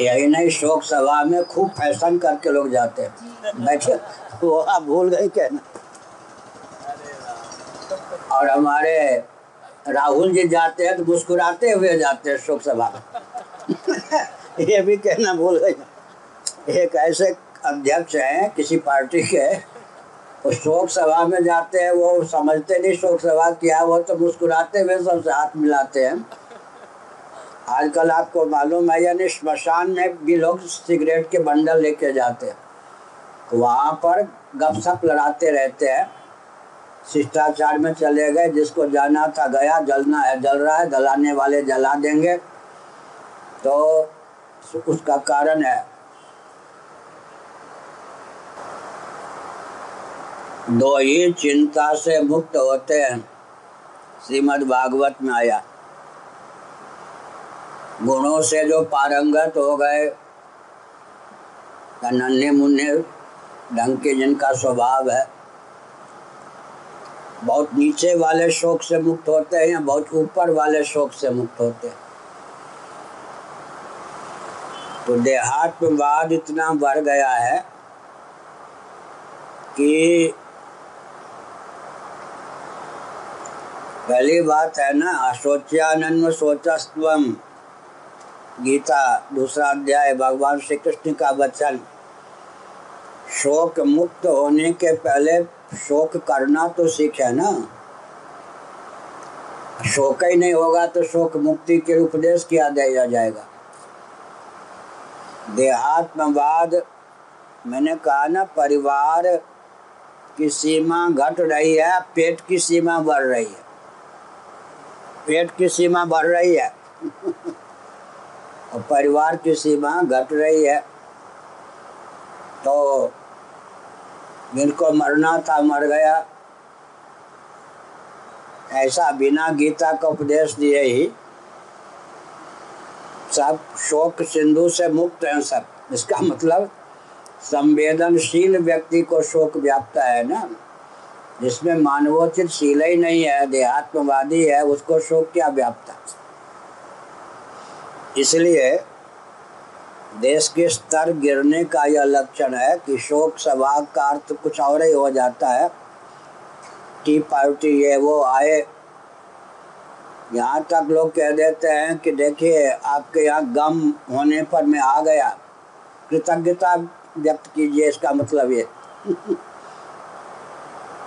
यही नहीं, शोक सभा में खूब फ़ैशन करके लोग जाते हैं। बैठे, वो आप भूल गए कहना और हमारे राहुल जी जाते हैं तो मुस्कुराते हुए जाते हैं शोक सभा में। ये भी कहना भूल गए। एक ऐसे अध्यक्ष हैं, किसी पार्टी के, वो शोक सभा में जाते हैं, वो समझते नहीं शोक सभा क्या वो तो मुस्कुराते हुए सबसे हाथ मिलाते हैं। आजकल आपको मालूम है, यानी श्मशान में भी लोग सिगरेट के बंडल लेके जाते हैं। वहाँ पर गपशप लड़ाते रहते हैं। शिष्टाचार में चले गए, जिसको जाना था गया, जलना है, जल रहा है, जलाने वाले जला देंगे। तो उसका कारण है। दो ही चिंता से मुक्त होते हैं। श्रीमद् भागवत में आया। गुणों से जो पारंगत हो गए नन्हे मुन्ने ढंग के जिनका स्वभाव है, बहुत नीचे वाले शोक से मुक्त होते हैं या बहुत ऊपर वाले शोक से मुक्त होते हैं? तो देहात्मवाद इतना बढ़ गया है कि पहली बात है ना अशोच्यानन्व सोचस्वम गीता, दूसरा अध्याय, भगवान श्री कृष्ण का वचन। शोक मुक्त होने के पहले शोक करना तो सीख है ना? शोक ही नहीं होगा तो शोक मुक्ति के उपदेश किया दिया जाएगा? देहात्मवाद, मैंने कहा ना, परिवार की सीमा घट रही है, पेट की सीमा बढ़ रही है। पेट की सीमा बढ़ रही है। और परिवार की सीमा घट रही है। तो जिनको मरना था मर गया। ऐसा बिना गीता का उपदेश दिए ही सब शोक सिंधु से मुक्त हैं सब। इसका मतलब संवेदनशील व्यक्ति को शोक व्याप्ता है ना? जिसमें मानवोचित शील ही नहीं है, देहात्मवादी है, उसको शोक क्या व्याप्ता इसलिए देश के स्तर गिरने का यह लक्षण है कि शोक सभा का अर्थ कुछ और ही हो जाता है। टी पार्टी ये वो आए। यहाँ तक लोग कह देते हैं कि देखिए, आपके यहाँ गम होने पर मैं आ गया। कृतज्ञता व्यक्त कीजिए, इसका मतलब ये।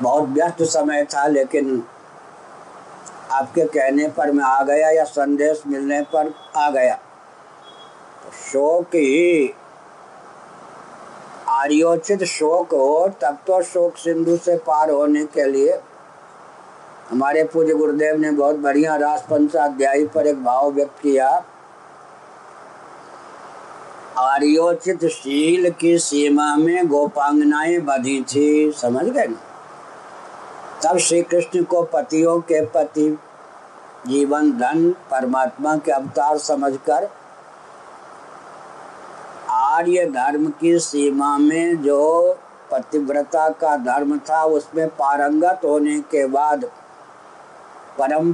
बहुत व्यस्त समय था, लेकिन आपके कहने पर मैं आ गया या संदेश मिलने पर आ गया। तो शोक ही। आर्योचित शोक हो तब तो शोक सिंधु से पार होने के लिए। हमारे पूज्य गुरुदेव ने बहुत बढ़िया रास पंचाध्यायी पर एक भाव व्यक्त किया। आर्योचित शील की सीमा में गोपांगनाएँ बधी थी। समझ गए ना? तब श्री कृष्ण को पतियों के पति जीवन धन परमात्मा के अवतार समझकर आर्य धर्म की सीमा में जो पतिव्रता का धर्म था, उसमें पारंगत होने के बाद परम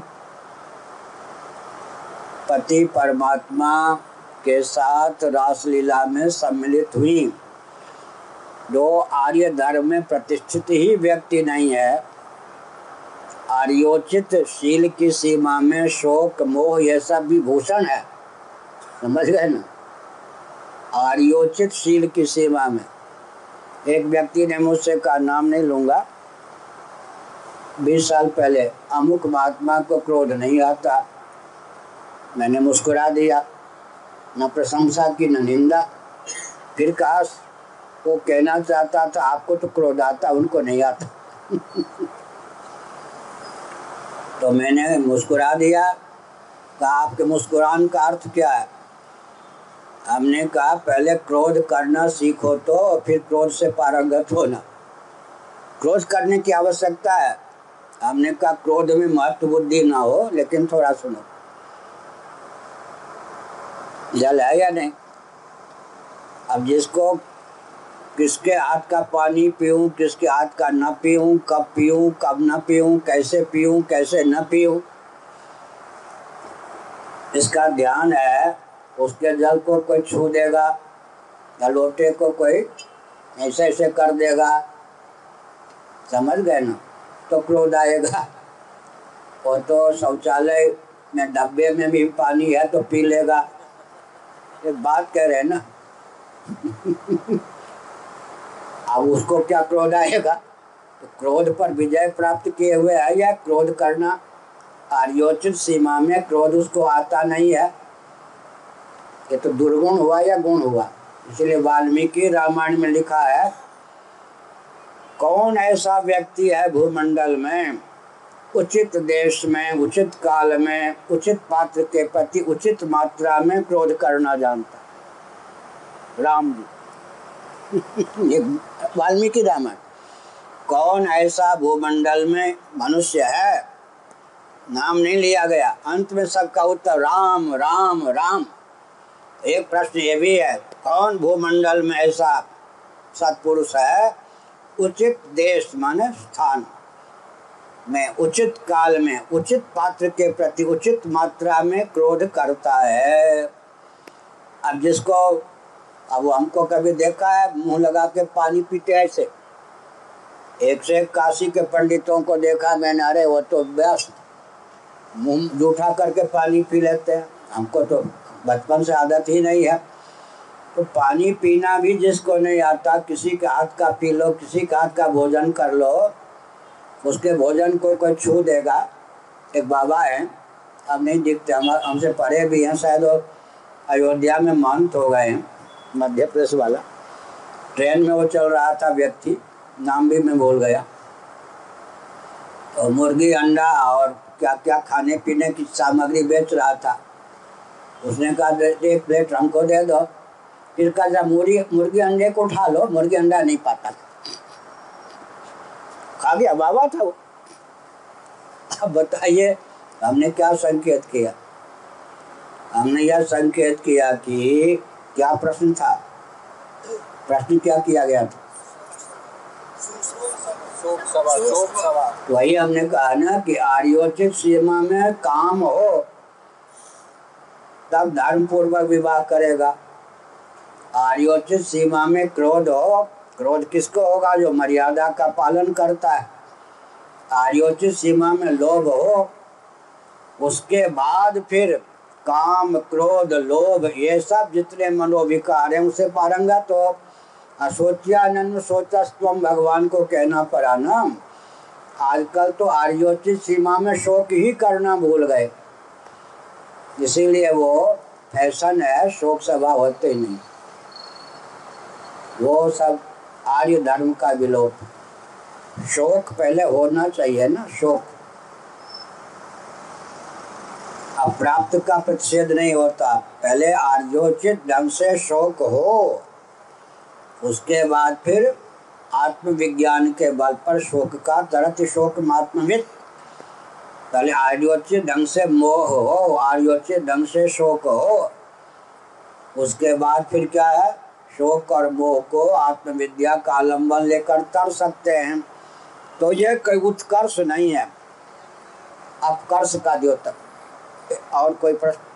पति परमात्मा के साथ रासलीला में सम्मिलित हुई। जो आर्य धर्म में प्रतिष्ठित ही व्यक्ति नहीं है। आर्योचित शील की सीमा में शोक, मोह, यह सब भी भूषण है। समझ गए ना? आर्योचित शील की सीमा में। एक व्यक्ति ने मुझसे कहा, नाम नहीं लूँगा। बीस साल पहले अमुक महात्मा को क्रोध नहीं आता। मैंने मुस्कुरा दिया। न प्रशंसा की, न निंदा। फिर कहा, वो कहना चाहता था, आपको तो क्रोध आता, उनको नहीं आता। तो मैंने मुस्कुरा दिया। कहा, आपके मुस्कुरान का अर्थ क्या है? हमने कहा, पहले क्रोध करना सीखो तो फिर क्रोध से पारंगत होना। क्रोध करने की आवश्यकता है। हमने कहा, क्रोध में महत्व बुद्धि ना हो, लेकिन थोड़ा सुनो। जल है या नहीं? अब जिसको किसके हाथ का पानी पीऊँ, किसके हाथ का न पीऊँ, कब पीऊँ, कब ना पीऊँ, कैसे पीऊँ, कैसे न पीऊँ। इसका ध्यान है, उसके जल को कोई छू देगा या लोटे को कोई ऐसे ऐसे कर देगा। समझ गए ना? तो क्रोध आएगा। और तो शौचालय में, डब्बे में भी पानी है तो पी लेगा। एक बात कह रहे हैं ना? अब उसको क्या क्रोध आएगा? तो क्रोध पर विजय प्राप्त किए हुए है या क्रोध करना? आर्योचित सीमा में क्रोध उसको आता नहीं है। ये तो दुर्गुण हुआ या गुण हुआ? इसलिए वाल्मीकि रामायण में लिखा है, कौन ऐसा व्यक्ति है भूमंडल में, उचित देश में, उचित काल में, उचित पात्र के प्रति उचित मात्रा में क्रोध करना जानता राम जी। वाल्मीकि रामायण। कौन ऐसा भूमंडल में मनुष्य है? नाम नहीं लिया गया। अंत में सबका उत्तर, राम राम राम। एक प्रश्न ये भी है, कौन भूमंडल में ऐसा सत्पुरुष है? उचित देश माने स्थान। में उचित काल में, उचित पात्र के प्रति उचित मात्रा में क्रोध करता है। अब जिसको अब हमको कभी देखा है, मुँह लगा के पानी पीते ऐसे। एक से एक काशी के पंडितों को देखा मैंने, अरे वो तो व्यस्त। मुँह जूठा करके पानी पी लेते हैं। हमको तो बचपन से आदत ही नहीं है। तो पानी पीना भी जिसको नहीं आता, किसी के हाथ का पी लो, किसी के हाथ का भोजन कर लो, उसके भोजन को कोई छू देगा। एक बाबा हैं, अब नहीं दिखते, हम हमसे पढ़े भी हैं शायद, वो अयोध्या में महंत हो गए हैं। मध्य प्रदेश वाला। ट्रेन में वो चल रहा था व्यक्ति, नाम भी मैं भूल गया। और मुर्गी, अंडा और क्या क्या खाने पीने की सामग्री बेच रहा था। उसने कहा एक प्लेट हमको दे दो। फिर कहा मुर्गी मुर्गी अंडे को उठा लो, मुर्गी अंडा नहीं पाता खा गया, बाबा था वो। अब बताइए, हमने क्या संकेत किया? हमने यह संकेत किया कि क्या प्रश्न था? प्रश्न क्या किया गया? था वही हमने कहा ना कि आर्योचित सीमा में काम हो, तब धर्म पूर्वक विवाह करेगा। आर्योचित सीमा में क्रोध हो, क्रोध किसको होगा? जो मर्यादा का पालन करता है। आर्योचित सीमा में लोभ हो, उसके बाद फिर काम, क्रोध, लोभ, ये सब जितने मनोविकार हैं, उसे पारंगा तो असोच्यानंद सोचा स्वम भगवान को कहना पड़ा ना। आजकल तो आर्योचित सीमा में शोक ही करना भूल गए। इसीलिए वो फ़ैशन है, शोक सभा होते ही नहीं। वो सब आर्य धर्म का विलोप। शोक पहले होना चाहिए ना, शोक। अप्राप्त का प्रतिषेध नहीं होता। पहले आर्योचित ढंग से शोक हो। उसके बाद फिर आत्मविज्ञान के बल पर शोक का तरत शोक मात्मवित। पहले आर्योचित ढंग से मोह हो, आर्योचित ढंग से शोक हो। उसके बाद फिर क्या है? शोक और मोह को आत्मविद्या का आलंबन लेकर तर सकते हैं। तो यह कोई उत्कर्ष नहीं है। अपकर्ष का द्योतक। और कोई प्रश्न